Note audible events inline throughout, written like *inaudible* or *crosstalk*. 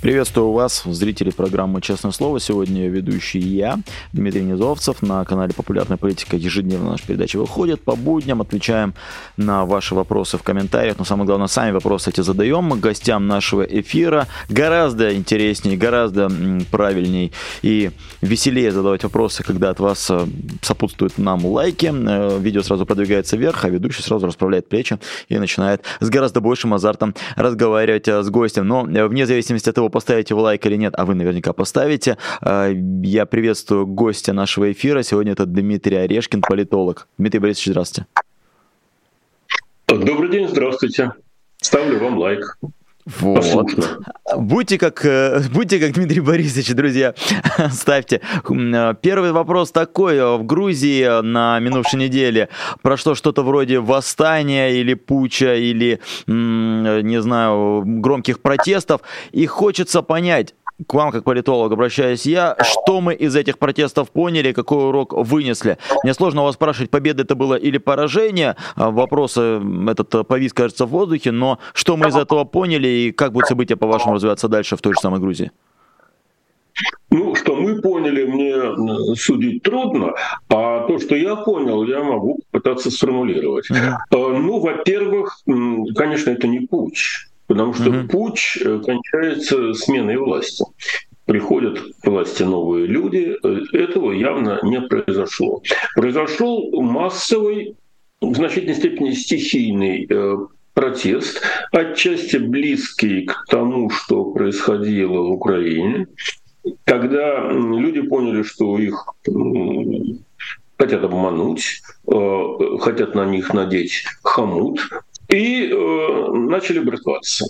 Приветствую вас, зрители программы «Честное слово». Сегодня ведущий я, Дмитрий Низовцев. На канале «Популярная политика» ежедневно наша передача выходит. По будням отвечаем на ваши вопросы в комментариях. Но самое главное, сами вопросы эти задаем гостям нашего эфира. Гораздо интереснее, гораздо правильней и веселее задавать вопросы, когда от вас э, сопутствуют нам лайки. Э, видео сразу продвигается вверх, а ведущий сразу расправляет плечи и начинает с гораздо большим азартом разговаривать э, с гостем. Но вне зависимости от того, поставите вы лайк или нет, а вы наверняка поставите. А, я приветствую гостя нашего эфира. Сегодня это Дмитрий Орешкин, политолог. Дмитрий Борисович, здравствуйте. Добрый день, здравствуйте. Ставлю вам лайк. Вот. Будьте как, э, *laughs* будьте как Дмитрий Борисович, друзья. *laughs* Ставьте. Первый вопрос такой. В Грузии на минувшей неделе прошло что-то вроде восстания или пуча, или, не знаю, громких протестов. И хочется понять, к вам, как политолог, обращаюсь я, что мы из этих протестов поняли, какой урок вынесли? Мне сложно вас спрашивать, победа это было или поражение, а вопрос этот повис, кажется, в воздухе, но что мы из этого поняли и как будут события, по-вашему, развиваться дальше в той же самой Грузии? Ну, что мы поняли, мне судить трудно, а то, что я понял, я могу пытаться сформулировать. Ну, во-первых, конечно, это не путь потому что угу. путь э, кончается сменой власти. Приходят к власти новые люди, э, этого явно не произошло. Произошел массовый, в значительной степени стихийный э, протест, отчасти близкий к тому, что происходило в Украине, когда люди поняли, что их хотят обмануть, хотят на них надеть хомут, и э, начали братваться.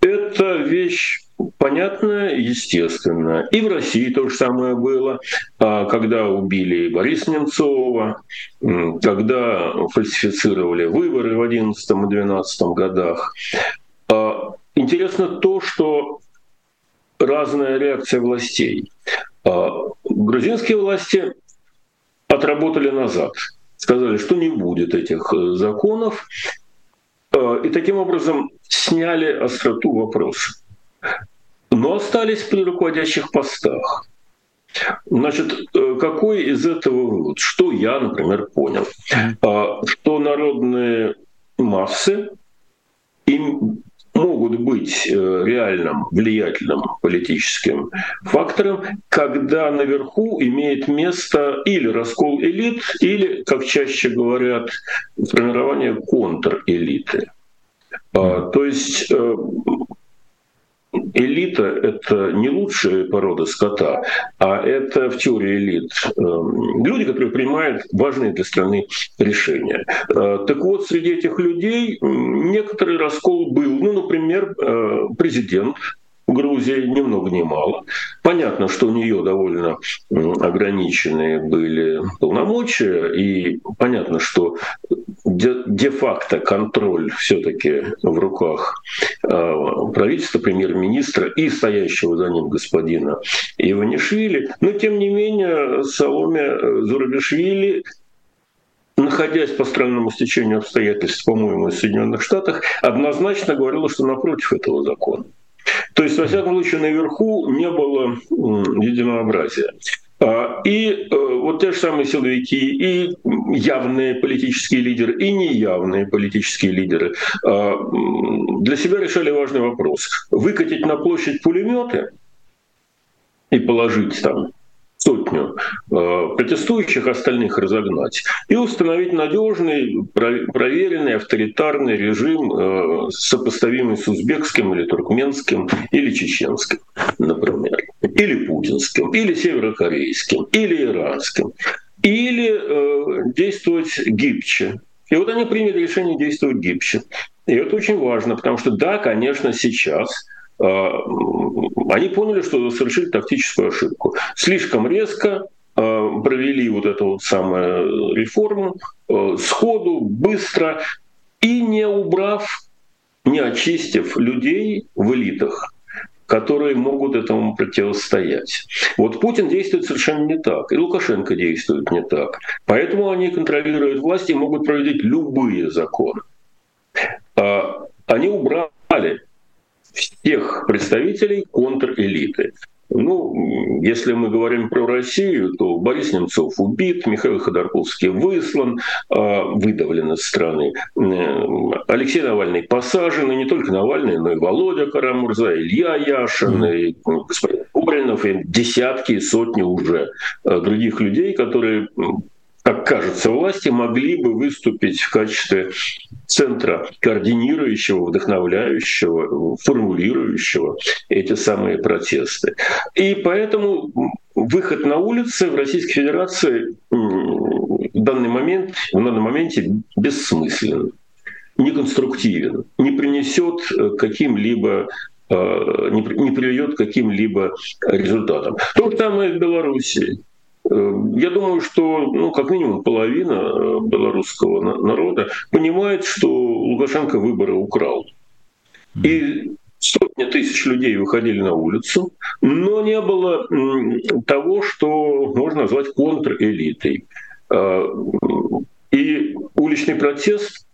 Это вещь понятная, естественная. И в России то же самое было, а, когда убили Бориса Немцова, когда фальсифицировали выборы в 2011 и 2012 годах. А, интересно то, что разная реакция властей. А, грузинские власти отработали назад, сказали, что не будет этих э, законов, и таким образом сняли остроту вопроса. Но остались при руководящих постах. Значит, э, какой из этого вывод? Что я, например, понял? А, что народные массы им могут быть э, реальным, влиятельным политическим фактором, когда наверху имеет место или раскол элит, или, как чаще говорят, формирование контрэлиты. А, то есть э, элита — это не лучшая порода скота, а это в теории элит эм, люди, которые принимают важные для страны решения. Э, так вот, среди этих людей некоторый раскол был. Ну, например, э, президент Грузии ни много ни мало. Понятно, что у нее довольно ограниченные были полномочия, и понятно, что де-факто контроль все-таки в руках а, правительства, премьер-министра и стоящего за ним господина Иванишвили. Но, тем не менее, Саломе Зурабишвили находясь по странному стечению обстоятельств, по-моему, в Соединенных Штатах, однозначно говорила, что напротив этого закона. То есть, во всяком случае, наверху не было единообразия. А, и э, вот те же самые силовики, и явные политические лидеры, и неявные политические лидеры а, для себя решали важный вопрос. Выкатить на площадь пулеметы и положить там сотню э, протестующих, остальных разогнать, и установить надежный, проверенный, авторитарный режим, э, сопоставимый с узбекским или туркменским или чеченским, например, или путинским, или северокорейским, или иранским, или э, действовать гибче. И вот они приняли решение действовать гибче. И это очень важно, потому что да, конечно, сейчас они поняли, что совершили тактическую ошибку. Слишком резко а, провели вот эту вот самую реформу а, сходу, быстро и не убрав, не очистив людей в элитах которые могут этому противостоять. Вот Путин действует совершенно не так, и Лукашенко действует не так. Поэтому они контролируют власть и могут проводить любые законы. А, они убрали всех представителей контрэлиты. Ну, если мы говорим про Россию, то Борис Немцов убит, Михаил Ходорковский выслан, а, выдавлен из страны. Алексей Навальный посажен, и не только Навальный, но и Володя Карамурза, Илья Яшин, и господин Куринов, и десятки, сотни уже э, других людей, которые как кажется, власти могли бы выступить в качестве центра координирующего, вдохновляющего, формулирующего эти самые протесты. И поэтому выход на улицы в Российской Федерации в данный момент, в данном моменте бессмыслен, неконструктивен, не принесет каким-либо э, не приведет к каким-либо результатам. То же самое в Беларуси. Э, я думаю, что ну, как минимум половина э, белорусского народа понимает, что Лукашенко выборы украл. И сотни тысяч людей выходили на улицу, но не было того, что можно назвать контрэлитой. Э, и уличный протест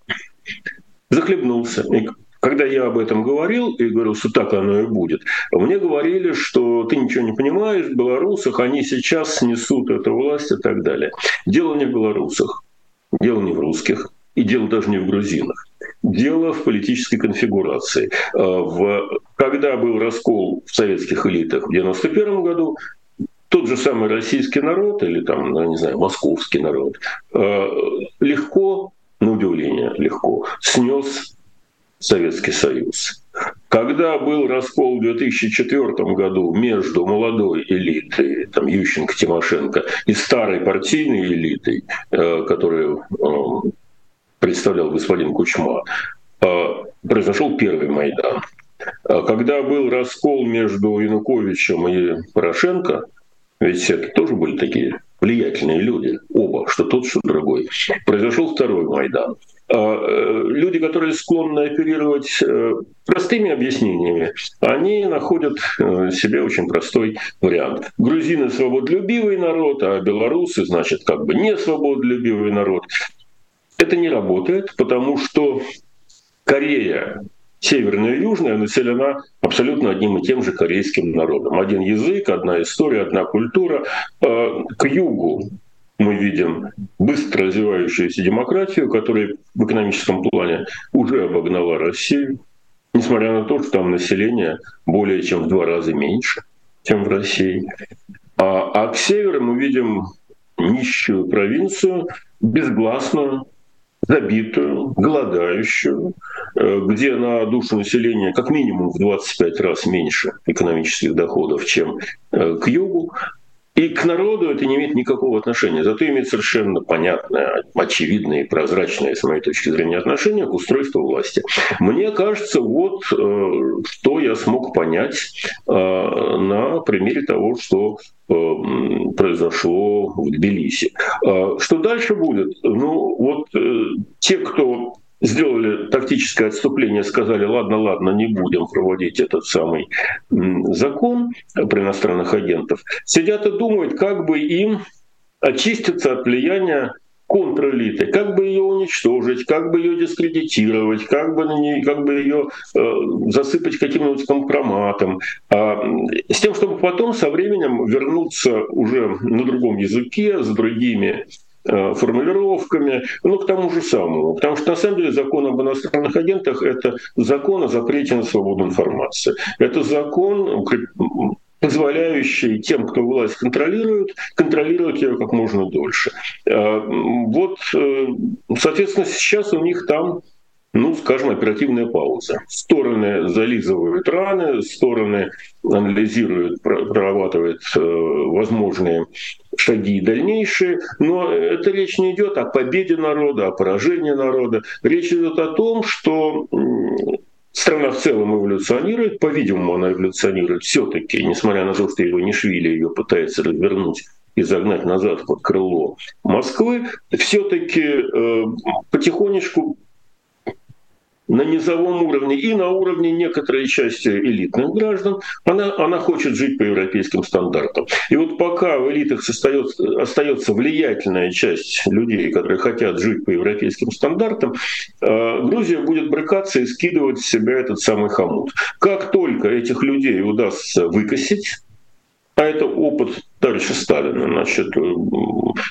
захлебнулся. И когда я об этом говорил и говорил, что так оно и будет, мне говорили, что ты ничего не понимаешь, в белорусах они сейчас снесут эту власть и так далее. Дело не в белорусах, дело не в русских, и дело даже не в грузинах. Дело в политической конфигурации. А, в, когда был раскол в советских элитах в 1991 году, тот же самый российский народ или там, ну, не знаю, московский народ а, легко, на удивление легко, снес Советский Союз. Когда был раскол в 2004 году между молодой элитой, там, Ющенко, Тимошенко, и старой партийной элитой, э, которую э, представлял господин Кучма, э, произошел первый Майдан. Когда был раскол между Януковичем и Порошенко, ведь это тоже были такие влиятельные люди, оба, что тот, что другой, произошел второй Майдан. А, э, люди, которые склонны оперировать э, простыми объяснениями, они находят э, себе очень простой вариант. Грузины – свободолюбивый народ, а белорусы, значит, как бы не свободолюбивый народ. Это не работает, потому что Корея северная и южная населена абсолютно одним и тем же корейским народом. Один язык, одна история, одна культура. К югу мы видим быстро развивающуюся демократию, которая в экономическом плане уже обогнала Россию, несмотря на то, что там население более чем в два раза меньше, чем в России. А, а к северу мы видим нищую провинцию, безгласную, забитую, голодающую, э, где на душу населения как минимум в 25 раз меньше экономических доходов, чем э, к югу, и к народу это не имеет никакого отношения. Зато имеет совершенно понятное, очевидное и прозрачное, с моей точки зрения, отношение к устройству власти. Мне кажется, вот э, что я смог понять э, на примере того, что э, произошло в Тбилиси. Что дальше будет? Ну, вот те, кто сделали тактическое отступление, сказали, ладно, ладно, не будем проводить этот самый закон про иностранных агентов, сидят и думают, как бы им очиститься от влияния контрэлиты, как бы ее уничтожить, как бы ее дискредитировать, как бы, ней, как бы ее э, засыпать каким-нибудь компроматом, э, с тем, чтобы потом со временем вернуться уже на другом языке, с другими формулировками, ну, к тому же самому. Потому что, на самом деле, закон об иностранных агентах – это закон о запрете на свободу информации. Это закон, позволяющий тем, кто власть контролирует, контролировать ее как можно дольше. Э, вот, э, соответственно, сейчас у них там ну, скажем, оперативная пауза. Стороны зализывают раны, стороны анализируют, прорабатывают э, возможные шаги дальнейшие, но это речь не идет о победе народа, о поражении народа. Речь идет о том, что страна в целом эволюционирует, по-видимому, она эволюционирует все-таки, несмотря на то, что его Иванишвили ее пытается развернуть и загнать назад под крыло Москвы, все-таки э, потихонечку на низовом уровне и на уровне некоторой части элитных граждан, она, она хочет жить по европейским стандартам. И вот пока в элитах остается, остается влиятельная часть людей, которые хотят жить по европейским стандартам, э, Грузия будет брыкаться и скидывать с себя этот самый хомут. Как только этих людей удастся выкосить, а это опыт товарища Сталина. Значит, э,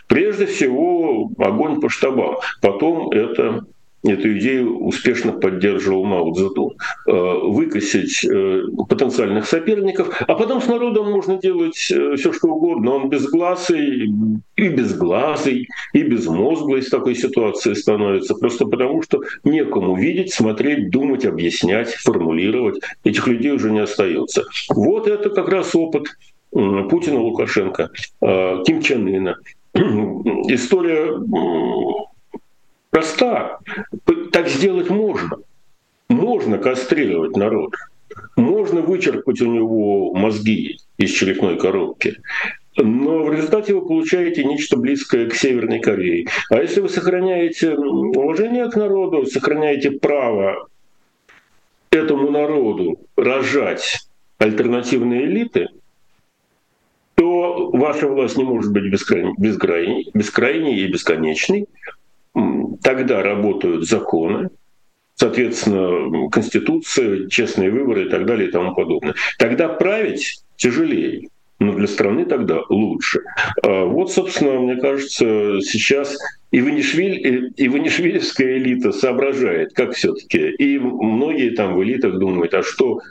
прежде всего огонь по штабам, потом это эту идею успешно поддерживал Мао Цзэдун. Э, выкосить э, потенциальных соперников, а потом с народом можно делать все, что угодно. Он безгласый, и безглазый, и безмозглый с такой ситуации становится, просто потому что некому видеть, смотреть, думать, объяснять, формулировать. Этих людей уже не остается. Вот это как раз опыт Путина, Лукашенко, э, Ким Чен Ына. *clears throat* История проста. Так сделать можно. Можно кастрировать народ. Можно вычерпать у него мозги из черепной коробки. Но в результате вы получаете нечто близкое к Северной Корее. А если вы сохраняете уважение к народу, сохраняете право этому народу рожать альтернативные элиты – то ваша власть не может быть бескрайней, бескрайней, бескрайней и бесконечной. Тогда работают законы, соответственно, Конституция, честные выборы и так далее и тому подобное. Тогда править тяжелее, но для страны тогда лучше. А вот, собственно, мне кажется, сейчас и Ванишвили, и Ванишвильская элита соображает, как все таки И многие там в элитах думают, а что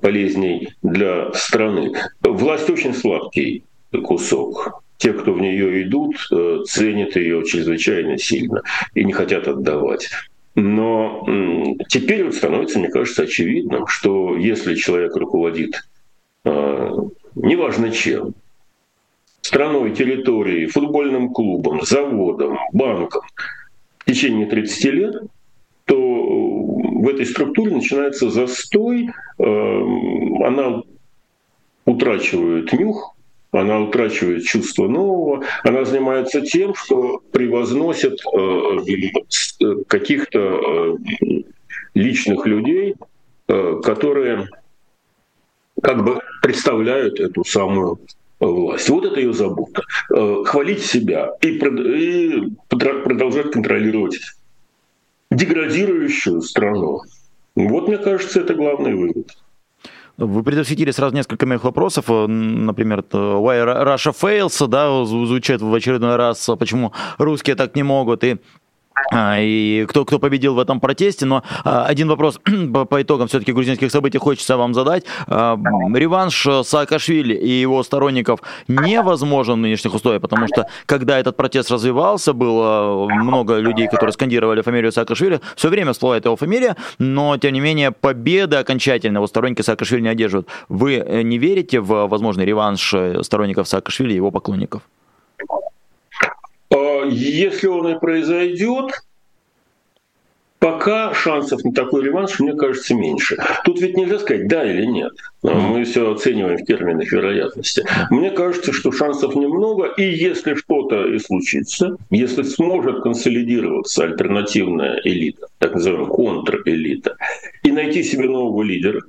полезней для страны. Власть очень сладкий кусок. Те, кто в нее идут, э, ценят ее чрезвычайно сильно и не хотят отдавать. Но теперь вот становится, мне кажется, очевидным, что если человек руководит э, неважно чем, страной, территорией, футбольным клубом, заводом, банком в течение 30 лет, то в этой структуре начинается застой, она утрачивает нюх, она утрачивает чувство нового, она занимается тем, что превозносит э, каких-то э, личных людей, э, которые как бы представляют эту самую власть. Вот это ее забота. Хвалить себя и продолжать контролировать деградирующую страну. Вот, мне кажется, это главный вывод. Вы предвосхитили сразу несколько моих вопросов. Например, why Russia fails, да, звучит в очередной раз, почему русские так не могут. И и кто, кто победил в этом протесте. Но а, один вопрос *clears throat* по, по итогам все-таки грузинских событий хочется вам задать. А, реванш Саакашвили и его сторонников невозможен в нынешних условиях, потому что когда этот протест развивался, было много людей, которые скандировали фамилию Саакашвили. Все время всплывает его фамилия, но тем не менее победы окончательно его сторонники Саакашвили не одерживают. Вы э, не верите в возможный реванш э, сторонников Саакашвили и его поклонников? А, если он и произойдет, пока шансов на такой реванш, мне кажется, меньше. Тут ведь нельзя сказать да или нет. Мы все оцениваем в терминах вероятности. Мне кажется, что шансов немного, и если что-то и случится, если сможет консолидироваться альтернативная элита, так называемая контрэлита, и найти себе нового лидера,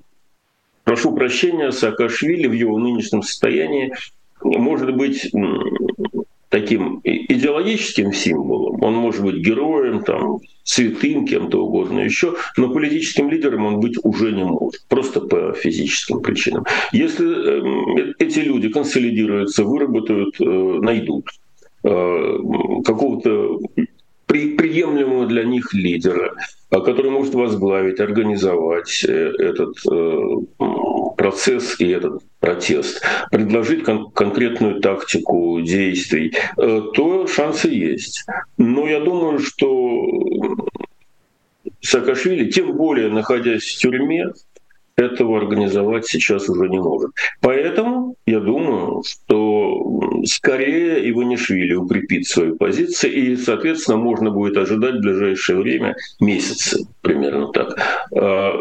прошу прощения, Саакашвили в его нынешнем состоянии может быть таким идеологическим символом, он может быть героем, там, святым, кем-то угодно еще, но политическим лидером он быть уже не может, просто по физическим причинам. Если э, эти люди консолидируются, выработают, э, найдут э, какого-то при, приемлемого для них лидера, который может возглавить, организовать этот процесс и этот протест, предложить кон- конкретную тактику действий, э, то шансы есть. Но я думаю, что Саакашвили, тем более находясь в тюрьме, этого организовать сейчас уже не может. Поэтому я думаю, что скорее Иванишвили укрепит свою позицию, и, соответственно, можно будет ожидать в ближайшее время месяцы, примерно так, а,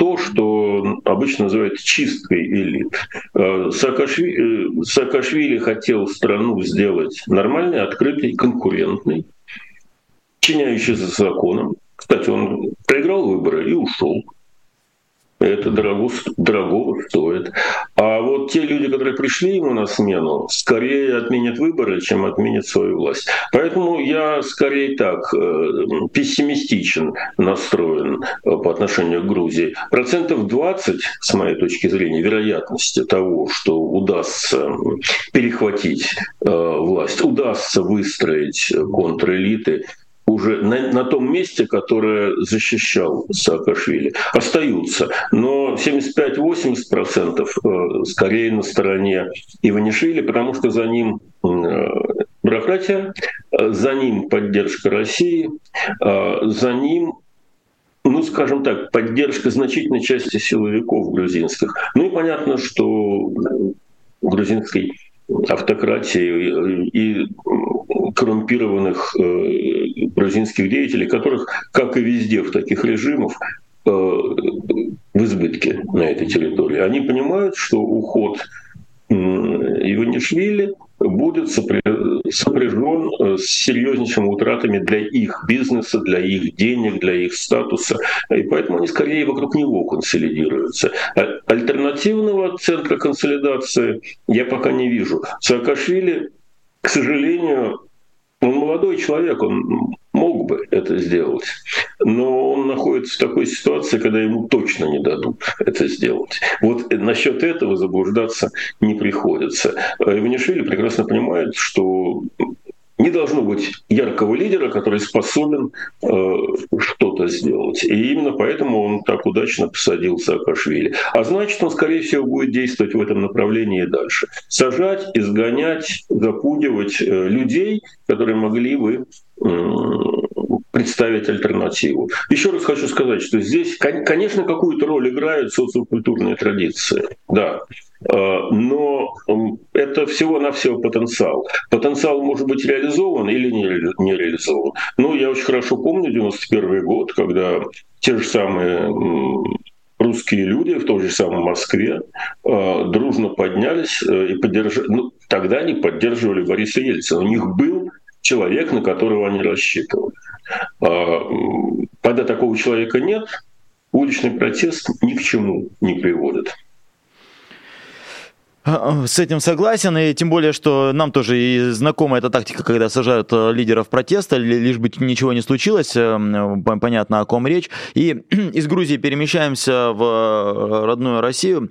то, что обычно называют чисткой элит. Э, Саакашвили, э, Саакашвили хотел страну сделать нормальной, открытой, конкурентной, подчиняющийся законам. Кстати, он проиграл выборы и ушел. Это дорого, дорого стоит. А вот те люди, которые пришли ему на смену, скорее отменят выборы, чем отменят свою власть. Поэтому я скорее так э, пессимистичен настроен э, по отношению к Грузии. Процентов 20, с моей точки зрения, вероятности того, что удастся перехватить э, власть, удастся выстроить контрэлиты уже на, на том месте, которое защищал Саакашвили, остаются. Но 75-80% э, скорее на стороне Иванишвили, потому что за ним э, бюрократия, э, за ним поддержка России, за ним ну, скажем так, поддержка значительной части силовиков грузинских. Ну и понятно, что грузинской автократии и коррумпированных э, грузинских деятелей, которых, как и везде в таких режимах, э, в избытке на этой территории. Они понимают, что уход Иванишвили будет сопряжен э, с серьезнейшими утратами для их бизнеса, для их денег, для их статуса. И поэтому они скорее вокруг него консолидируются. А альтернативного центра консолидации я пока не вижу. Саакашвили, к сожалению, он молодой человек, он мог бы это сделать, но он находится в такой ситуации, когда ему точно не дадут это сделать. Вот насчет этого заблуждаться не приходится. Иванишвили прекрасно понимает, что не должно быть яркого лидера, который способен э, что-то сделать. И именно поэтому он так удачно посадил Саакашвили. А значит, он, скорее всего, будет действовать в этом направлении и дальше. Сажать, изгонять, запугивать э, людей, которые могли бы представить альтернативу. Еще раз хочу сказать, что здесь, конечно, какую-то роль играют социокультурные традиции. Да. Э, но это всего-навсего потенциал. Потенциал может быть реализован или не реализован. Ну, я очень хорошо помню 91 год, когда те же самые русские люди в той же самой Москве э, дружно поднялись э, и поддержали. Ну, тогда они поддерживали Бориса Ельцина. У них был человек, на которого они рассчитывали. Когда такого человека нет, уличный протест ни к чему не приводит. А, а, с этим согласен, и тем более, что нам тоже и знакома эта тактика, когда сажают э, лидеров протеста, лишь бы ничего не случилось, э, понятно, о ком речь. И *clears throat* из Грузии перемещаемся в э, родную Россию.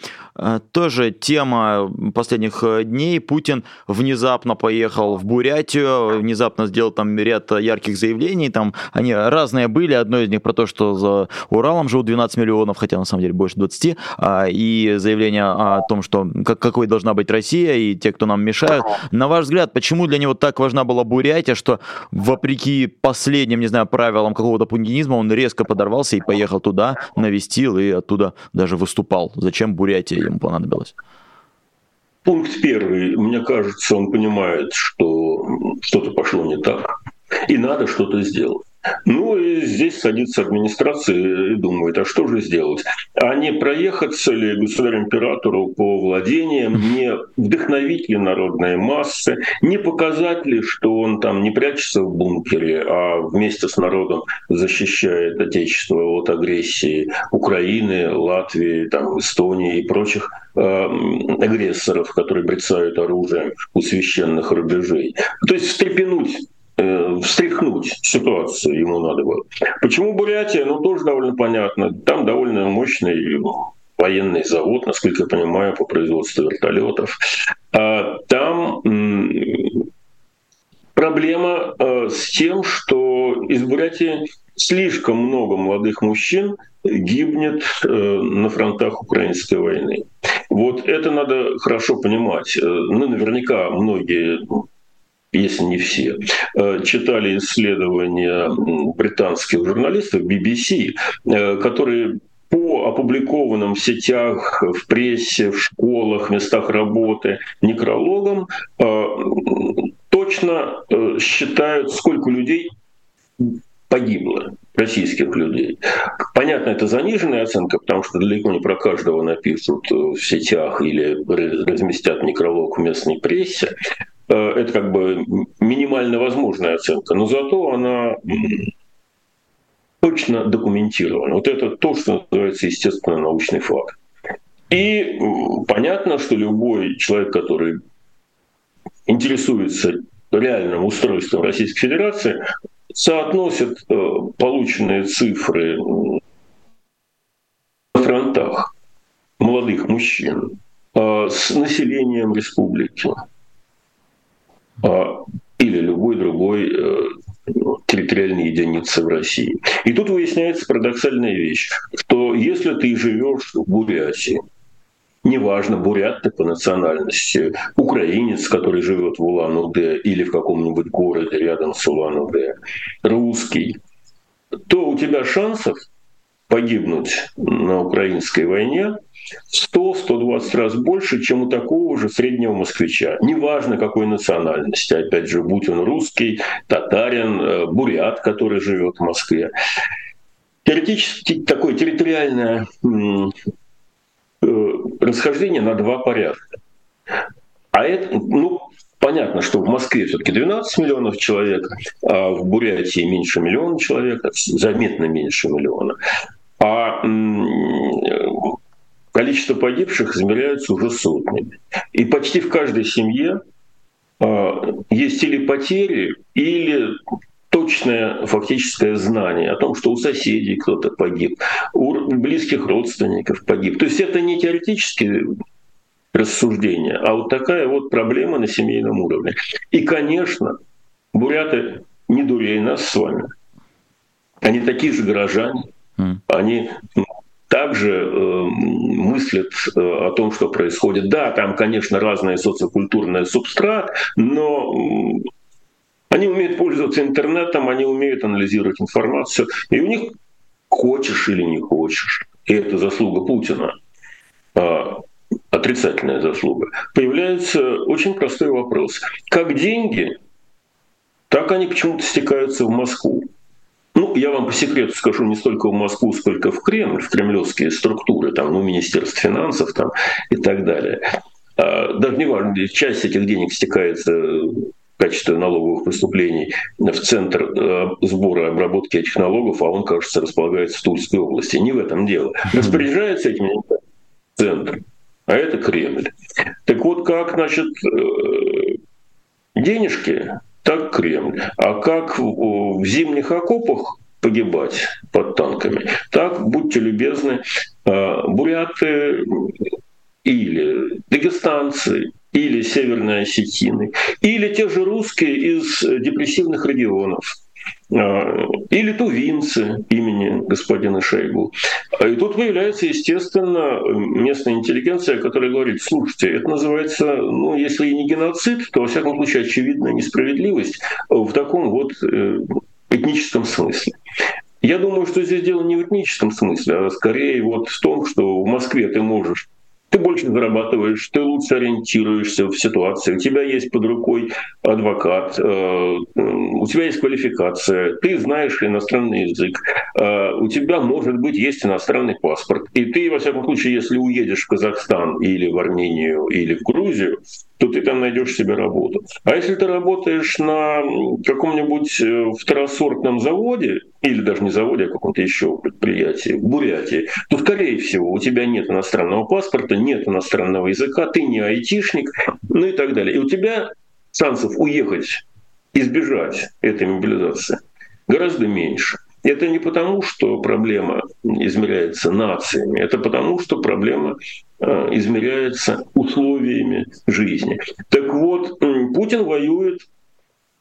Тоже тема последних дней. Путин внезапно поехал в Бурятию, внезапно сделал там ряд ярких заявлений. Там они разные были. Одно из них про то, что за Уралом живут 12 миллионов, хотя на самом деле больше 20. А, и заявление о том, что как какой должна быть Россия и те, кто нам мешают. На ваш взгляд, почему для него так важна была Бурятия, что вопреки последним, не знаю, правилам какого-то пундинизма, он резко подорвался и поехал туда, навестил и оттуда даже выступал. Зачем Бурятия ему понадобилось? Пункт первый. Мне кажется, он понимает, что что-то пошло не так, и надо что-то сделать. Ну и здесь садится администрация и думает, а что же сделать? А не проехаться ли государю-императору по владениям, не вдохновить ли народные массы, не показать ли, что он там не прячется в бункере, а вместе с народом защищает Отечество от агрессии Украины, Латвии, там, Эстонии и прочих э, агрессоров, которые брецают оружием у священных рубежей. То есть встрепенуть встряхнуть ситуацию ему надо было. Почему Бурятия? Ну, тоже довольно понятно. Там довольно мощный военный завод, насколько я понимаю, по производству вертолетов. А там проблема э, с тем, что из Бурятии слишком много молодых мужчин гибнет э, на фронтах украинской войны. Вот это надо хорошо понимать. Ну, наверняка многие если не все, э, читали исследования британских журналистов BBC, э, которые по опубликованным в сетях, в прессе, в школах, местах работы некрологам э, точно считают, сколько людей погибло, российских людей. Понятно, это заниженная оценка, потому что далеко не про каждого напишут в сетях или разместят некролог в местной прессе. Э, это как бы минимально возможная оценка, но зато она точно документирована. Вот это то, что называется естественно научный факт. И понятно, что любой человек, который интересуется реальным устройством Российской Федерации, соотносит э, полученные цифры на фронтах молодых мужчин э, с населением республики или любой другой территориальной единицы в России. И тут выясняется парадоксальная вещь, что если ты живешь в Бурятии, неважно, бурят ты по национальности, украинец, который живет в Улан-Удэ или в каком-нибудь городе рядом с Улан-Удэ, русский, то у тебя шансов погибнуть на украинской войне 100-120 раз больше, чем у такого же среднего москвича. Неважно, какой национальности. Опять же, будь он русский, татарин, э, бурят, который живет в Москве. Теоретически такое территориальное Э, расхождение на два порядка. А это, ну, понятно, что в Москве все-таки 12 миллионов человек, а в Бурятии меньше миллиона человек, заметно меньше миллиона. А количество погибших измеряется уже сотнями. И почти в каждой семье а, есть или потери, или точное фактическое знание о том, что у соседей кто-то погиб, у близких родственников погиб. То есть это не теоретические рассуждения, а вот такая вот проблема на семейном уровне. И, конечно, буряты не дурей нас с вами. Они такие же горожане, они также э, мыслят э, о том, что происходит. Да, там, конечно, разный социокультурный субстрат, но они умеют пользоваться интернетом, они умеют анализировать информацию, и у них хочешь или не хочешь, и это заслуга Путина, а, отрицательная заслуга, появляется очень простой вопрос. Как деньги, так они почему-то стекаются в Москву. Ну, я вам по секрету скажу, не столько в Москву, сколько в Кремль, в кремлевские структуры, там, ну, Министерство финансов там, и так далее. А, даже не важно, часть этих денег стекается качестве налоговых поступлений в центр э, сбора и обработки этих налогов, а он, кажется, располагается в Тульской области. Не в этом дело. Распоряжается этим центр, а это Кремль. Так вот, как, значит, э, денежки, так Кремль. А как в зимних окопах погибать под танками, так, будьте любезны, э, буряты или дагестанцы, или северные осетины, или те же русские из депрессивных регионов, а, или тувинцы имени господина Шейгу. И тут появляется, естественно, местная интеллигенция, которая говорит, слушайте, это называется, ну, если и не геноцид, то, во всяком случае, очевидная несправедливость в таком вот э, этническом смысле. Я думаю, что здесь дело не в этническом смысле, а скорее вот в том, что в Москве ты можешь ты больше зарабатываешь, ты лучше ориентируешься в ситуации, у тебя есть под рукой адвокат, э, у тебя есть квалификация, ты знаешь иностранный язык, э, у тебя, может быть, есть иностранный паспорт. И ты, во всяком случае, если уедешь в Казахстан или в Армению или в Грузию, то ты там найдешь себе работу. А если ты работаешь на каком-нибудь э, второсортном заводе, или даже не заводе, а каком-то еще предприятии, в Бурятии, то, скорее всего, у тебя нет иностранного паспорта, нет иностранного языка, ты не айтишник, ну и так далее. И у тебя шансов уехать, избежать этой мобилизации гораздо меньше. Это не потому, что проблема измеряется нациями, это потому, что проблема измеряется условиями жизни. Так вот, Путин воюет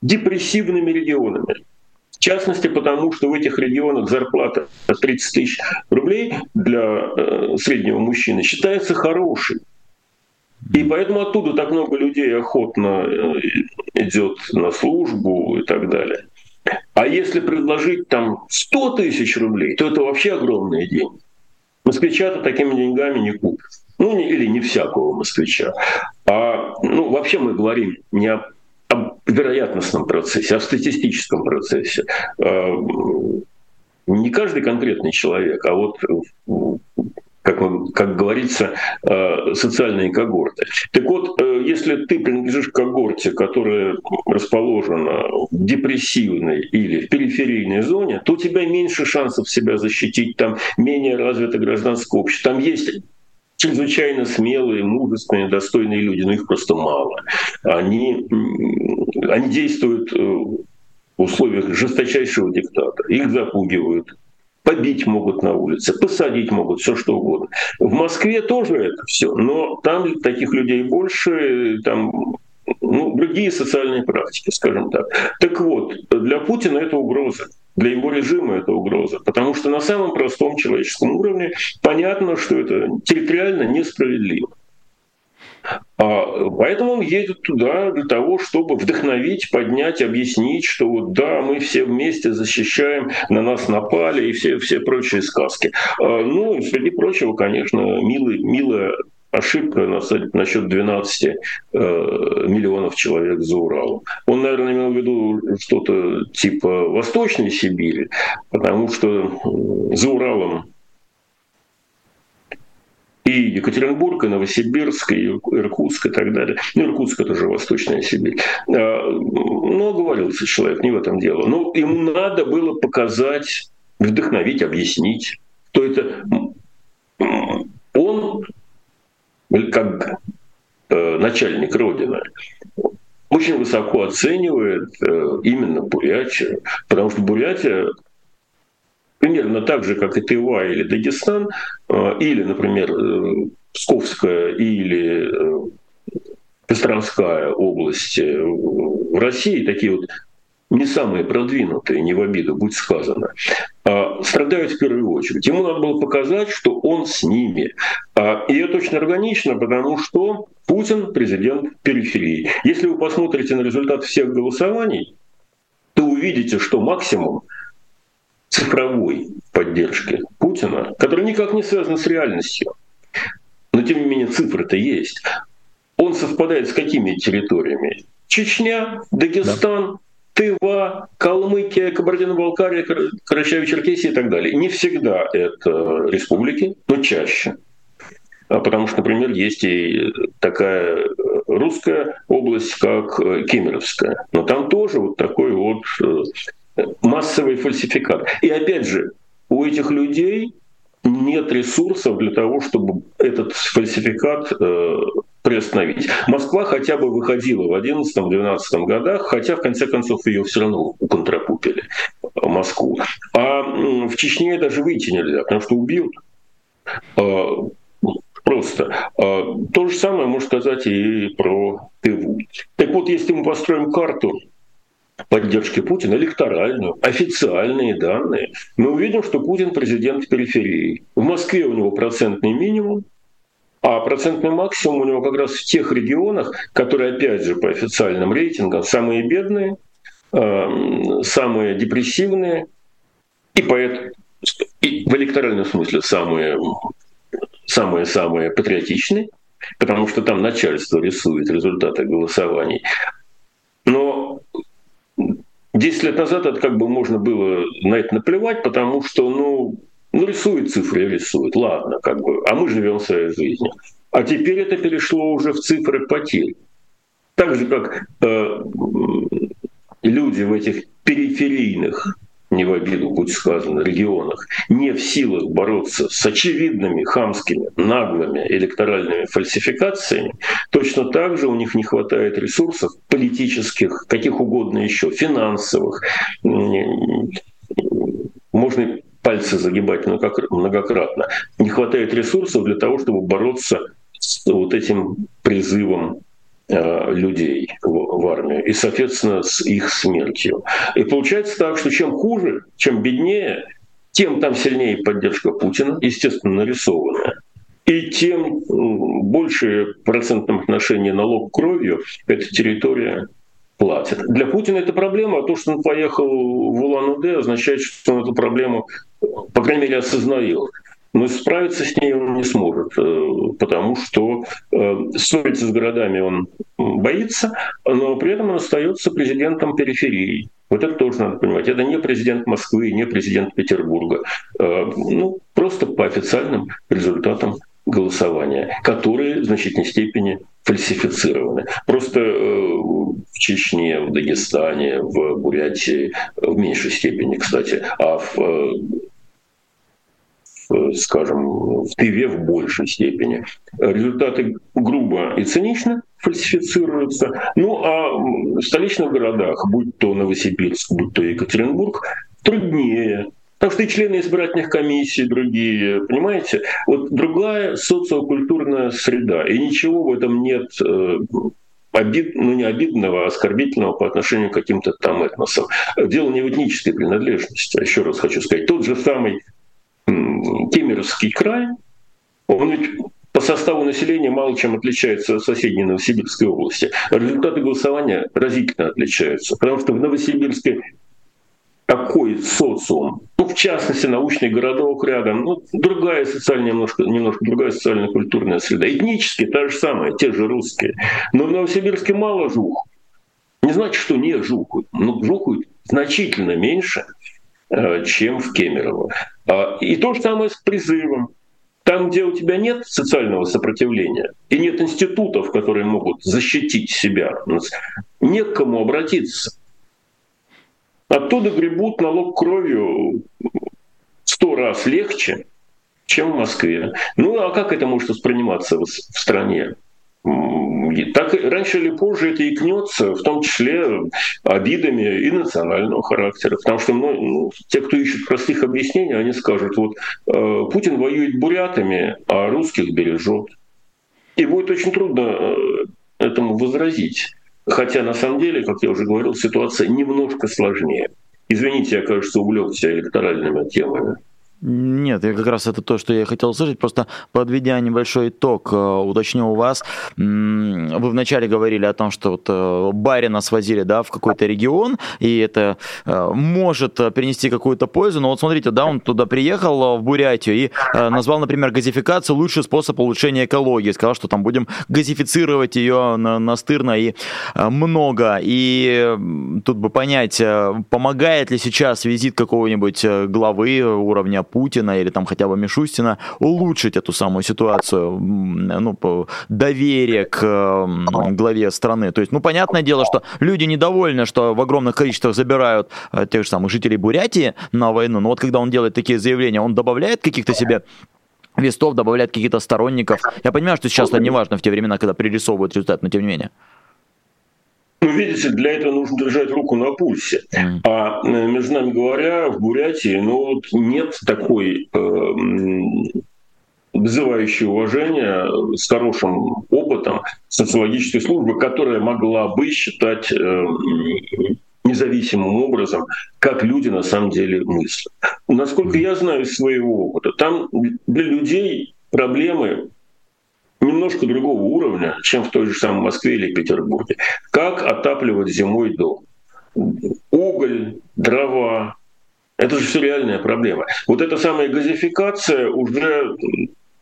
депрессивными регионами. В частности, потому что в этих регионах зарплата 30 тысяч рублей для э, среднего мужчины считается хорошей. И поэтому оттуда так много людей охотно э, идет на службу и так далее. А если предложить там 100 тысяч рублей, то это вообще огромные деньги. Москвича-то такими деньгами не купит. Ну, или не всякого москвича. А, ну, вообще мы говорим не о, о вероятностном процессе, а в статистическом процессе. А, не каждый конкретный человек, а вот как, как говорится, э, социальные когорты. Так вот, э, если ты принадлежишь к когорте, которая расположена в депрессивной или в периферийной зоне, то у тебя меньше шансов себя защитить, там менее развито гражданское общество, там есть чрезвычайно смелые, мужественные, достойные люди, но их просто мало. Они, они действуют э, в условиях жесточайшего диктата. Их запугивают, побить могут на улице, посадить могут, все что угодно. В Москве тоже это все, но там таких людей больше, там ну, другие социальные практики, скажем так. Так вот, для Путина это угроза, для его режима это угроза, потому что на самом простом человеческом уровне понятно, что это территориально несправедливо. А, поэтому он едет туда для того, чтобы вдохновить, поднять, объяснить, что вот да, мы все вместе защищаем, на нас напали и все, все прочие сказки. А, ну среди прочего, конечно, милый, милая ошибка насчет 12 э, миллионов человек за Уралом. Он, наверное, имел в виду что-то типа Восточной Сибири, потому что за Уралом и Екатеринбург, и Новосибирск, и Иркутск и так далее. Ну, Иркутск – это же Восточная Сибирь. А, но оговорился человек, не в этом дело. Но ну, ему надо было показать, вдохновить, объяснить, что это он, как э, начальник Родины, очень высоко оценивает э, именно Бурятию, потому что Бурятия примерно так же, как и Тыва или Дагестан, э, или, например, э, Псковская или э, Костромская область в России, такие вот не самые продвинутые, не в обиду, будь сказано, а страдают в первую очередь. Ему надо было показать, что он с ними. А, и это очень органично, потому что Путин президент периферии. Если вы посмотрите на результат всех голосований, то увидите, что максимум цифровой поддержки Путина, который никак не связан с реальностью, но тем не менее цифры-то есть, он совпадает с какими территориями? Чечня, Дагестан, да. Тыва, Калмыкия, Кабардино-Балкария, Карачаево-Черкесия и так далее. Не всегда это республики, но чаще. А потому что, например, есть и такая русская область, как Кемеровская. Но там тоже вот такой вот э, массовый фальсификат. И опять же, у этих людей нет ресурсов для того, чтобы этот фальсификат э, приостановить. Москва хотя бы выходила в 11-12 годах, хотя в конце концов ее все равно уконтрапупили, Москву. А в Чечне даже выйти нельзя, потому что убьют. Э, просто. Э, то же самое можно сказать и про Тыву. Так вот, если мы построим карту поддержки Путина, электоральную, официальные данные, мы увидим, что Путин президент периферии. В Москве у него процентный минимум, а процентный максимум у него как раз в тех регионах, которые, опять же, по официальным рейтингам, самые бедные, э, самые депрессивные, и, поэтому, и в электоральном смысле самые самые-самые патриотичные, потому что там начальство рисует результаты голосований. Но 10 лет назад это как бы можно было на это наплевать, потому что, ну, ну рисует цифры рисует, ладно, как бы, а мы живем своей жизнью. А теперь это перешло уже в цифры потерь. Так же, как э, люди в этих периферийных не в обиду, будь сказано, регионах, не в силах бороться с очевидными хамскими, наглыми электоральными фальсификациями, точно так же у них не хватает ресурсов политических, каких угодно еще, финансовых. Можно пальцы загибать многократно. Не хватает ресурсов для того, чтобы бороться с вот этим призывом Э, людей в, армию и, соответственно, с их смертью. И получается так, что чем хуже, чем беднее, тем там сильнее поддержка Путина, естественно, нарисованная. И тем больше процентном отношении налог кровью эта территория платит. Для Путина это проблема, а то, что он поехал в Улан-Удэ, означает, что он эту проблему, по крайней мере, осознает но справиться с ней он не сможет, э, потому что э, ссориться с городами он боится, но при этом он остается президентом периферии. Вот это тоже надо понимать. Это не президент Москвы, не президент Петербурга. Ну, просто по официальным результатам голосования, которые в значительной степени фальсифицированы. Просто в Чечне, в Дагестане, в Бурятии в меньшей степени, кстати, а в скажем, в Тыве в большей степени. Результаты грубо и цинично фальсифицируются. Ну а в столичных городах, будь то Новосибирск, будь то Екатеринбург, труднее. Потому что и члены избирательных комиссий другие, понимаете? Вот другая социокультурная среда. И ничего в этом нет э, обид, ну не обидного, а оскорбительного по отношению к каким-то там этносам. Дело не в этнической принадлежности, еще раз хочу сказать. Тот же самый Кемеровский край, он ведь по составу населения мало чем отличается от соседней Новосибирской области. Результаты голосования разительно отличаются, потому что в Новосибирске такой социум, ну, в частности, научный городок рядом, ну, другая социальная, немножко, немножко другая социально-культурная среда. Этнически та же самая, те же русские. Но в Новосибирске мало жух. Не значит, что не жухают. Но жухают значительно меньше, чем в Кемерово. А, и то же самое с призывом. Там, где у тебя нет социального сопротивления и нет институтов, которые могут защитить себя, не к кому обратиться. Оттуда гребут налог кровью сто раз легче, чем в Москве. Ну а как это может восприниматься в стране? Так раньше или позже это икнется, в том числе обидами и национального характера. Потому что ну, те, кто ищет простых объяснений, они скажут, вот э, Путин воюет бурятами, а русских бережет. И будет очень трудно э, этому возразить. Хотя на самом деле, как я уже говорил, ситуация немножко сложнее. Извините, я, кажется, увлекся электоральными темами. Нет, я как раз это то, что я хотел услышать. Просто подведя небольшой итог, э, уточню у вас. Вы вначале говорили о том, что вот э, барина свозили да, в какой-то регион, и это э, может принести какую-то пользу. Но вот смотрите, да, он туда приехал, в Бурятию, и назвал, например, газификацию лучший способ улучшения экологии. Сказал, что там будем газифицировать ее настырно и много. И тут бы понять, помогает ли сейчас визит какого-нибудь главы уровня Путина или там хотя бы Мишустина улучшить эту самую ситуацию, ну, доверие к главе страны. То есть, ну, понятное дело, что люди недовольны, что в огромных количествах забирают э, тех же самых жителей Бурятии на войну, но вот когда он делает такие заявления, он добавляет каких-то себе вестов, добавляет каких-то сторонников. Я понимаю, что сейчас это не важно в те времена, когда пририсовывают результат, но тем не менее. Ну, видите, для этого нужно держать руку на пульсе. А э, между нами говоря, в Бурятии ну, вот нет такой э, вызывающей уважения с хорошим опытом социологической службы, которая могла бы считать э, независимым образом, как люди на самом деле мыслят. Насколько я знаю из своего опыта, там для людей проблемы немножко другого уровня, чем в той же самой Москве или Петербурге. Как отапливать зимой дом? Уголь, дрова. Это же все реальная проблема. Вот эта самая газификация уже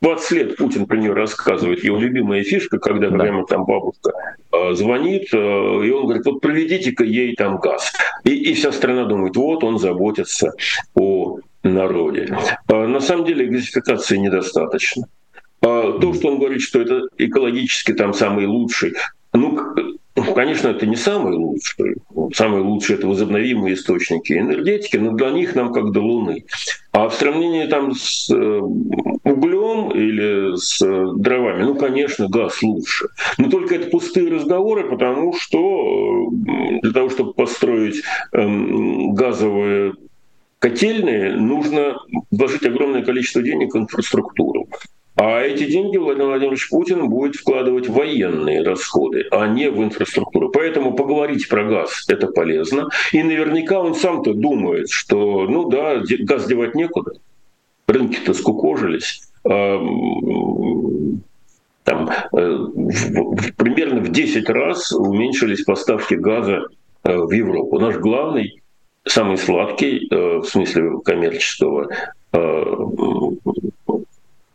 20 лет Путин про нее рассказывает. Его любимая фишка, когда да. прямо там бабушка э, звонит, э, и он говорит, вот проведите-ка ей там газ. И, и вся страна думает, вот он заботится о народе. А на самом деле газификации недостаточно. А, то, что он говорит, что это экологически там самый лучший, ну, конечно, это не самый лучший. Самый лучший это возобновимые источники энергетики, но для них нам как до Луны. А в сравнении там с э, углем или с э, дровами, ну, конечно, газ лучше. Но только это пустые разговоры, потому что э, для того, чтобы построить эм, газовые котельные, нужно вложить огромное количество денег в инфраструктуру. А эти деньги Владимир Владимирович Путин будет вкладывать в военные расходы, а не в инфраструктуру. Поэтому поговорить про газ – это полезно. И наверняка он сам-то думает, что, ну да, газ девать некуда. Рынки-то скукожились. А, там, э, примерно в 10 раз уменьшились поставки газа э, в Европу. Наш главный, самый сладкий, э, в смысле коммерческого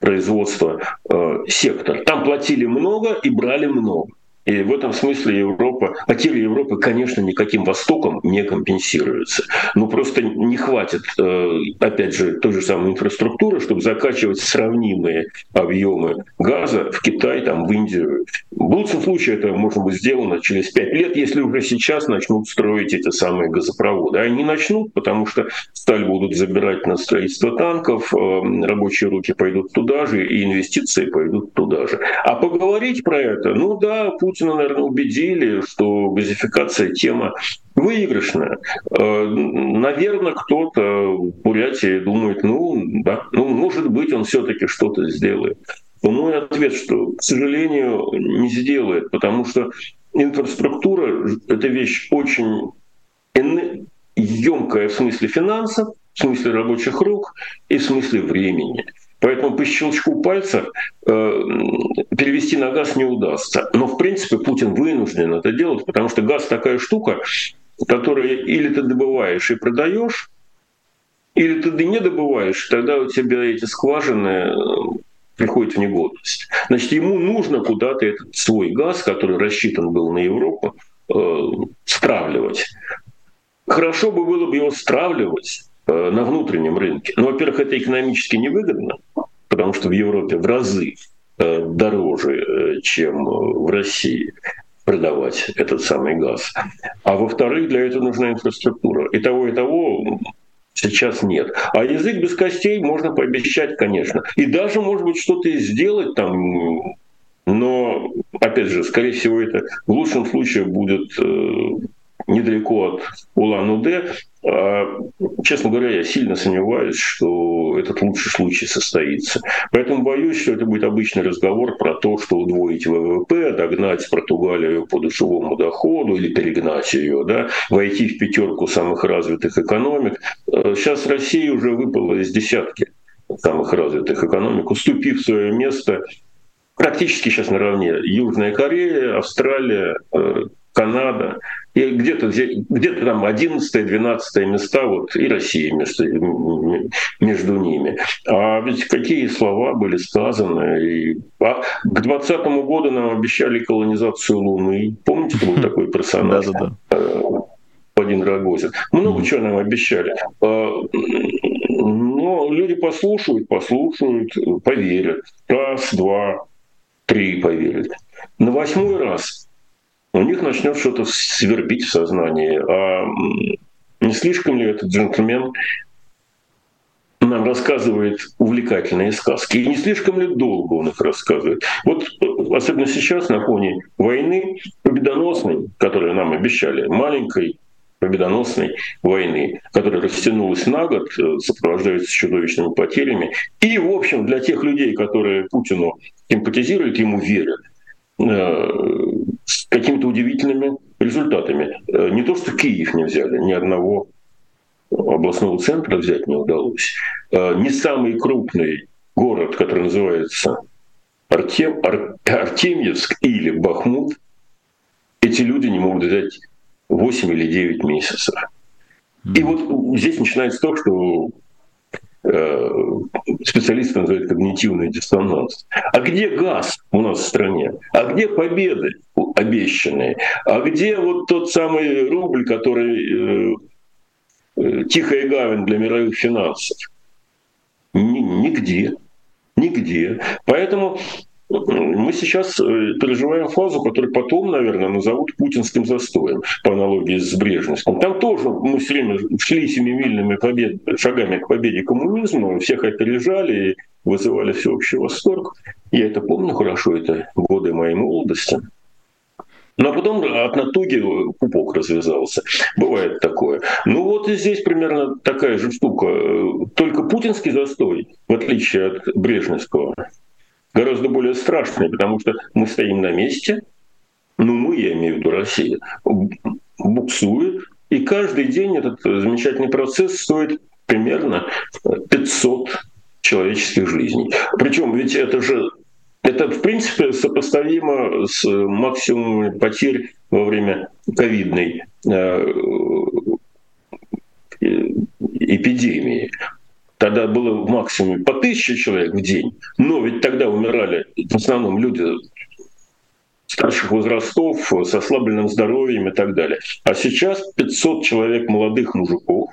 производства э, сектор. Там платили много и брали много. И в этом смысле Европа, потери Европы, конечно, никаким Востоком не компенсируются. Ну просто не хватит, э, опять же, той же самой инфраструктуры, чтобы закачивать сравнимые объемы газа в Китай, там, в Индию. В лучшем случае это может быть сделано через пять лет, если уже сейчас начнут строить эти самые газопроводы. Они начнут, потому что сталь будут забирать на строительство танков, э, рабочие руки пойдут туда же, и инвестиции пойдут туда же. А поговорить про это, ну да, Путина, наверное, убедили, что газификация тема выигрышная. Э, наверное, кто-то в Бурятии думает, ну да, ну может быть он все-таки что-то сделает. Но мой ответ, что, к сожалению, не сделает, потому что инфраструктура — это вещь очень емкая в смысле финансов, в смысле рабочих рук и в смысле времени. Поэтому по щелчку пальца э, перевести на газ не удастся. Но в принципе Путин вынужден это делать, потому что газ такая штука, которую или ты добываешь и продаешь, или ты не добываешь, тогда у тебя эти скважины э, приходят в негодность. Значит, ему нужно куда-то этот свой газ, который рассчитан был на Европу, э, стравливать. Хорошо бы было бы его стравливать на внутреннем рынке. Но, во-первых, это экономически невыгодно, потому что в Европе в разы э, дороже, э, чем в России продавать этот самый газ. А во-вторых, для этого нужна инфраструктура. И того, и того сейчас нет. А язык без костей можно пообещать, конечно. И даже, может быть, что-то и сделать там, но, опять же, скорее всего, это в лучшем случае будет недалеко от Улан-Удэ. А, честно говоря, я сильно сомневаюсь, что этот лучший случай состоится. Поэтому боюсь, что это будет обычный разговор про то, что удвоить ВВП, догнать Португалию по душевому доходу или перегнать ее, да, войти в пятерку самых развитых экономик. А, сейчас Россия уже выпала из десятки самых развитых экономик, уступив свое место практически сейчас наравне Южная Корея, Австралия, э, Канада, и где-то где там 11-12 места, вот и Россия между, между ними. А ведь какие слова были сказаны. И, а к 2020 году нам обещали колонизацию Луны. Помните, был такой персонаж? Да, да, да. Рогозин. Много чего нам обещали. А, но люди послушают, послушают, поверят. Раз, два, три поверят. На восьмой раз у них начнет что-то свербить в сознании. А не слишком ли этот джентльмен нам рассказывает увлекательные сказки. И не слишком ли долго он их рассказывает. Вот особенно сейчас на фоне войны победоносной, которую нам обещали, маленькой победоносной войны, которая растянулась на год, э, сопровождается чудовищными потерями. И, в общем, для тех людей, которые Путину симпатизируют, ему верят, э, какими-то удивительными результатами. Э, не то, что Киев не взяли, ни одного областного центра взять не удалось. Э, не самый крупный город, который называется Артем, Ар, Артемьевск или Бахмут, эти люди не могут взять 8 или 9 месяцев. И вот здесь начинается то, что специалисты называют когнитивный диссонанс. А где газ у нас в стране? А где победы обещанные? А где вот тот самый рубль, который э, э, тихая гавань для мировых финансов? Нигде. Нигде. Поэтому мы сейчас э, переживаем фазу, которую потом, наверное, назовут путинским застоем, по аналогии с Брежневским. Там тоже мы все время шли семимильными побед, шагами к победе коммунизма, всех опережали и вызывали всеобщий восторг. Я это помню хорошо, это годы моей молодости. Но потом от натуги пупок развязался. Бывает такое. Ну вот и здесь примерно такая же штука. Только путинский застой, в отличие от брежневского, гораздо более страшные, потому что мы стоим на месте, ну мы, я имею в виду Россия, буксует, и каждый день этот замечательный процесс стоит примерно 500 человеческих жизней. Причем ведь это же это, в принципе, сопоставимо с максимумом потерь во время ковидной э, эпидемии. Тогда было в максимуме по тысяче человек в день, но ведь тогда умирали в основном люди старших возрастов, с ослабленным здоровьем и так далее. А сейчас 500 человек молодых мужиков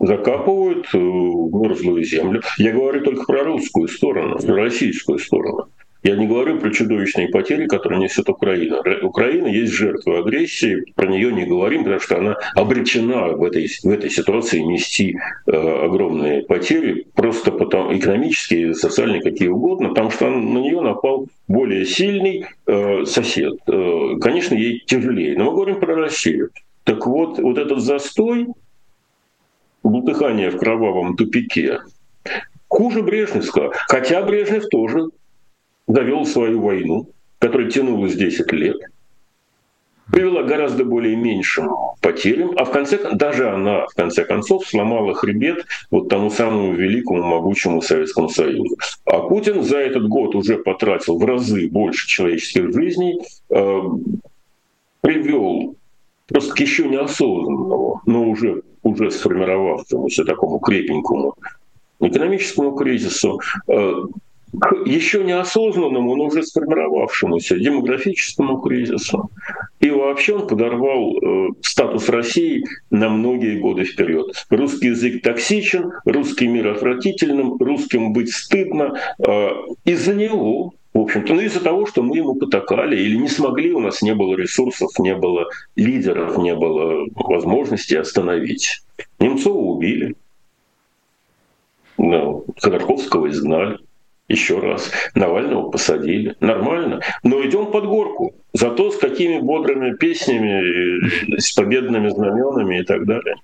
закапывают э, мерзлую землю. Я говорю только про русскую сторону, российскую сторону. Я не говорю про чудовищные потери, которые несет Украина. Украина есть жертва агрессии, про нее не говорим, потому что она обречена в этой, в этой ситуации нести э, огромные потери, просто потому, экономические, социальные, какие угодно, потому что на нее напал более сильный э, сосед. Э, конечно, ей тяжелее. Но мы говорим про Россию. Так вот, вот этот застой, бултыхание в кровавом тупике, хуже Брежневского. Хотя Брежнев тоже довел свою войну, которая тянулась 10 лет, привела гораздо более меньшим потерям, а в конце даже она, в конце концов, сломала хребет вот тому самому великому, могучему Советскому Союзу. А Путин за этот год уже потратил в разы больше человеческих жизней, э, привел просто еще неосознанному, но уже, уже сформировавшемуся такому крепенькому экономическому кризису, э, к еще неосознанному, но уже сформировавшемуся демографическому кризису. И вообще он подорвал э, статус России на многие годы вперед. Русский язык токсичен, русский мир отвратительным, русским быть стыдно. Э, из-за него в общем-то, ну из-за того, что мы ему потакали или не смогли, у нас не было ресурсов, не было лидеров, не было возможности остановить. Немцова убили, ну, Ходорковского изгнали еще раз. Навального посадили. Нормально. Но идем под горку. Зато с какими бодрыми песнями, с победными знаменами и так далее.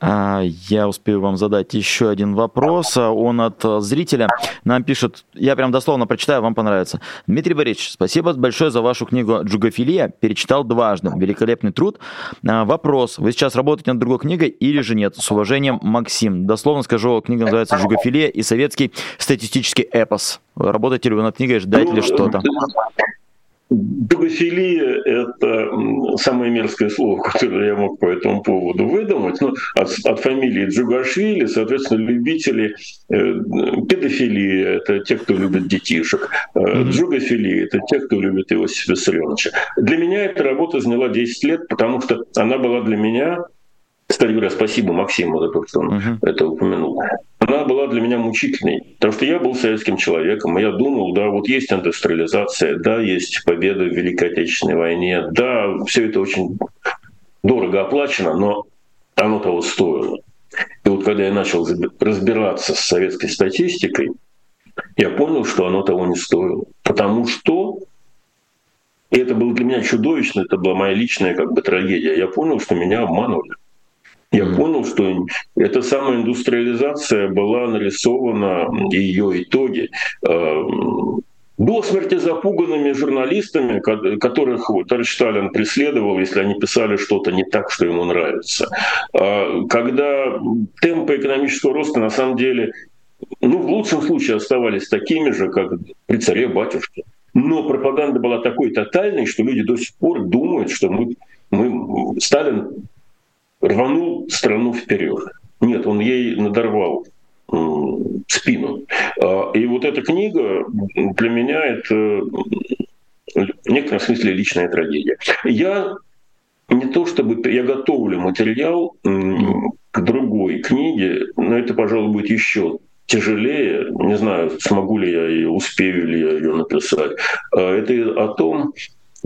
А, я успею вам задать еще один вопрос. Он от зрителя. Нам пишет, я прям дословно прочитаю, вам понравится. Дмитрий Борисович, спасибо большое за вашу книгу «Джугофилия». Перечитал дважды. Великолепный труд. А, вопрос. Вы сейчас работаете над другой книгой или же нет? С уважением, Максим. Дословно скажу, книга называется «Джугофилия» и советский статистический эпос. Работаете ли вы над книгой, ждать ли что-то? Дугофилия – это самое мерзкое слово, которое я мог по этому поводу выдумать. Ну, от, от фамилии Джугашвили, соответственно, любители э, педофилии – это те, кто любит детишек. Э, Джугофилия – это те, кто любит Иосифа Виссарионовича. Для меня эта работа заняла 10 лет, потому что она была для меня кстати говоря, спасибо Максиму за то, что он uh-huh. это упомянул. Она была для меня мучительной, потому что я был советским человеком, и я думал, да, вот есть индустриализация, да, есть победа в Великой Отечественной войне, да, все это очень дорого оплачено, но оно того стоило. И вот когда я начал разбираться с советской статистикой, я понял, что оно того не стоило. Потому что и это было для меня чудовищно, это была моя личная как бы трагедия. Я понял, что меня обманывали. Я понял, что эта самая индустриализация была нарисована, ее итоги, э, до смерти запуганными журналистами, которых товарищ Сталин преследовал, если они писали что-то не так, что ему нравится. А когда темпы экономического роста на самом деле, ну, в лучшем случае оставались такими же, как при царе-батюшке. Но пропаганда была такой тотальной, что люди до сих пор думают, что мы, мы Сталин рванул страну вперед. Нет, он ей надорвал спину. А, и вот эта книга для меня это в некотором смысле личная трагедия. Я не то чтобы я готовлю материал к другой книге, но это, пожалуй, будет еще тяжелее. Не знаю, смогу ли я и успею ли я ее написать. А, это о том,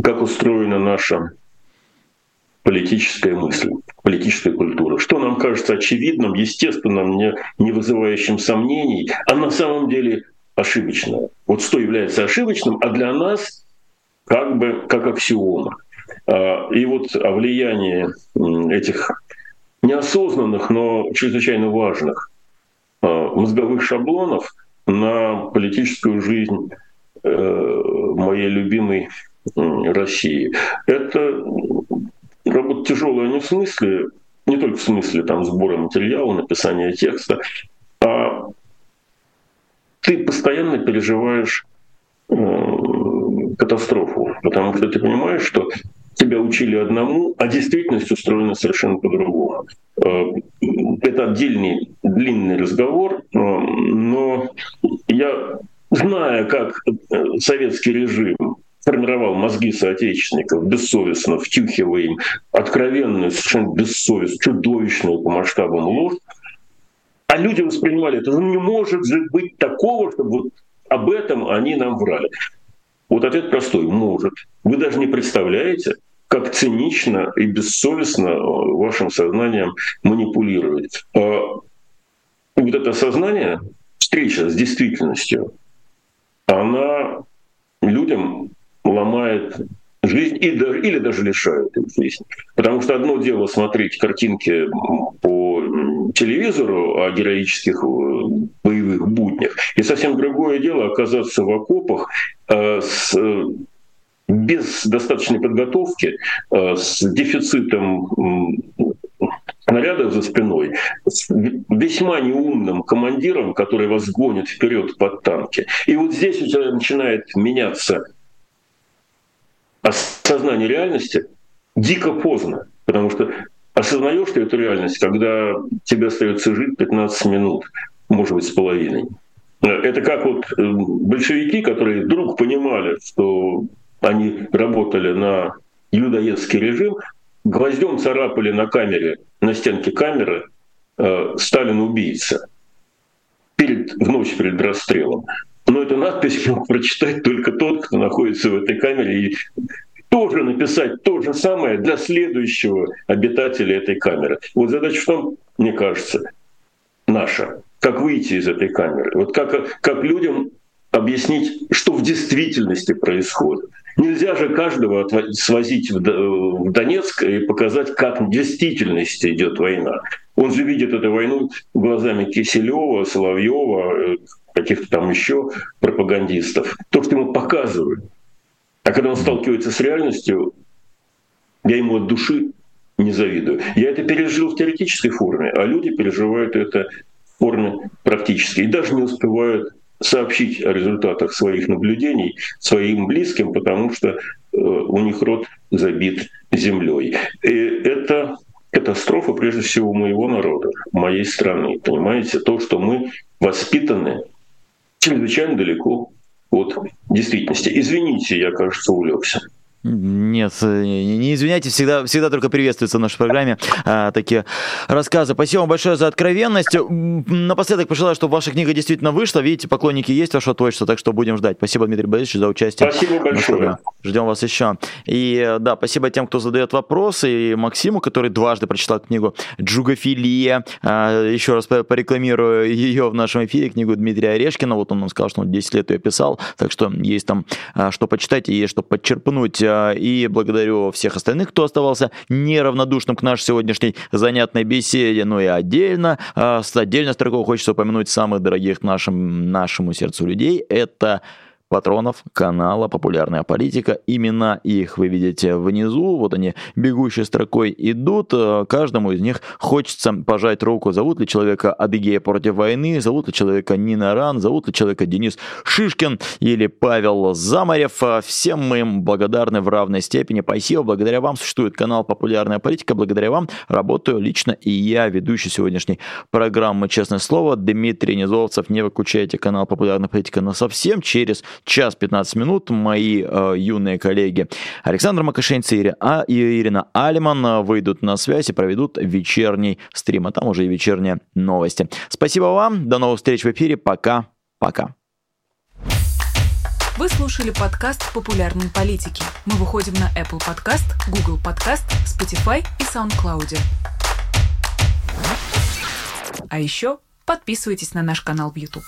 как устроена наша политическая мысль, политическая культура. Что нам кажется очевидным, естественным, не, не вызывающим сомнений, а на самом деле ошибочное. Вот что является ошибочным, а для нас как бы как аксиома. А, и вот о влиянии этих неосознанных, но чрезвычайно важных а, мозговых шаблонов на политическую жизнь э, моей любимой России. Это работа тяжелая не в смысле, не только в смысле там сбора материала, написания текста, а ты постоянно переживаешь э, катастрофу, потому что ты понимаешь, что тебя учили одному, а действительность устроена совершенно по-другому. Э, это отдельный длинный разговор, э, но я зная, как э, советский режим формировал мозги соотечественников, бессовестно втюхивая им откровенную, совершенно бессовестную, чудовищную по масштабам ложь, а люди воспринимали это, ну не может же быть такого, чтобы вот об этом они нам врали. Вот ответ простой, может. Вы даже не представляете, как цинично и бессовестно вашим сознанием манипулирует. А вот это сознание, встреча с действительностью, она людям ломает жизнь и или даже лишает их жизни. Потому что одно дело смотреть картинки по телевизору о героических э, боевых буднях, и совсем другое дело оказаться в окопах э, с без достаточной подготовки, э, с дефицитом снарядов за спиной, с весьма неумным командиром, который вас гонит вперед под танки. И вот здесь у тебя начинает меняться осознание реальности дико поздно, потому что осознаешь ты эту реальность, когда тебе остается жить 15 минут, может быть, с половиной. Это как вот э, большевики, которые вдруг понимали, что они работали на людоедский режим, гвоздем царапали на камере, на стенке камеры э, «Сталин убийца» перед, в ночь перед расстрелом. Но эту надпись *laughs* мог прочитать только тот, кто находится в этой камере, и тоже написать то же самое для следующего обитателя этой камеры. Вот задача в том, мне кажется, наша, как выйти из этой камеры. Вот как, как людям объяснить, что в действительности происходит. Нельзя же каждого свозить в Донецк и показать, как в действительности идет война. Он же видит эту войну глазами Киселева, Соловьева, э, каких-то там еще пропагандистов. То, что ему показывают. А когда он сталкивается с реальностью, я ему от души не завидую. Я это пережил в теоретической форме, а люди переживают это в форме практической. И даже не успевают сообщить о результатах своих наблюдений своим близким, потому что э, у них рот забит землей. И это катастрофа, прежде всего, моего народа, моей страны. Понимаете, то, что мы воспитаны чрезвычайно далеко от действительности. Извините, я, кажется, увлекся. Нет, не извиняйте, всегда, всегда только приветствуются в нашей программе а, такие рассказы. Спасибо вам большое за откровенность. Напоследок пожелаю, чтобы ваша книга действительно вышла. Видите, поклонники есть вашего творчества, так что будем ждать. Спасибо, Дмитрий Борисович, за участие. Спасибо большое. Ждем вас еще. И да, спасибо тем, кто задает вопросы. И Максиму, который дважды прочитал книгу «Джугофилия». А, еще раз порекламирую ее в нашем эфире, книгу Дмитрия Орешкина. Вот он нам сказал, что он 10 лет ее писал, так что есть там а, что почитать и есть что подчерпнуть и благодарю всех остальных, кто оставался неравнодушным к нашей сегодняшней занятной беседе. Ну и отдельно, а, с отдельной строкой хочется упомянуть самых дорогих нашим, нашему сердцу людей. Это патронов канала «Популярная политика». Имена их вы видите внизу, вот они бегущей строкой идут. Каждому из них хочется пожать руку. Зовут ли человека Адыгея против войны, зовут ли человека Нина Ран, зовут ли человека Денис Шишкин или Павел Замарев. Всем мы им благодарны в равной степени. Спасибо, благодаря вам существует канал «Популярная политика», благодаря вам работаю лично и я, ведущий сегодняшней программы «Честное слово», Дмитрий Низовцев. Не выключайте канал «Популярная политика» на совсем через час 15 минут мои э, юные коллеги Александр Макашенец и а, Ирина Алиман э, выйдут на связь и проведут вечерний стрим, а там уже и вечерние новости. Спасибо вам, до новых встреч в эфире, пока-пока. Вы слушали подкаст «Популярные политики». Мы выходим на Apple Podcast, Google Podcast, Spotify и SoundCloud. А еще подписывайтесь на наш канал в YouTube.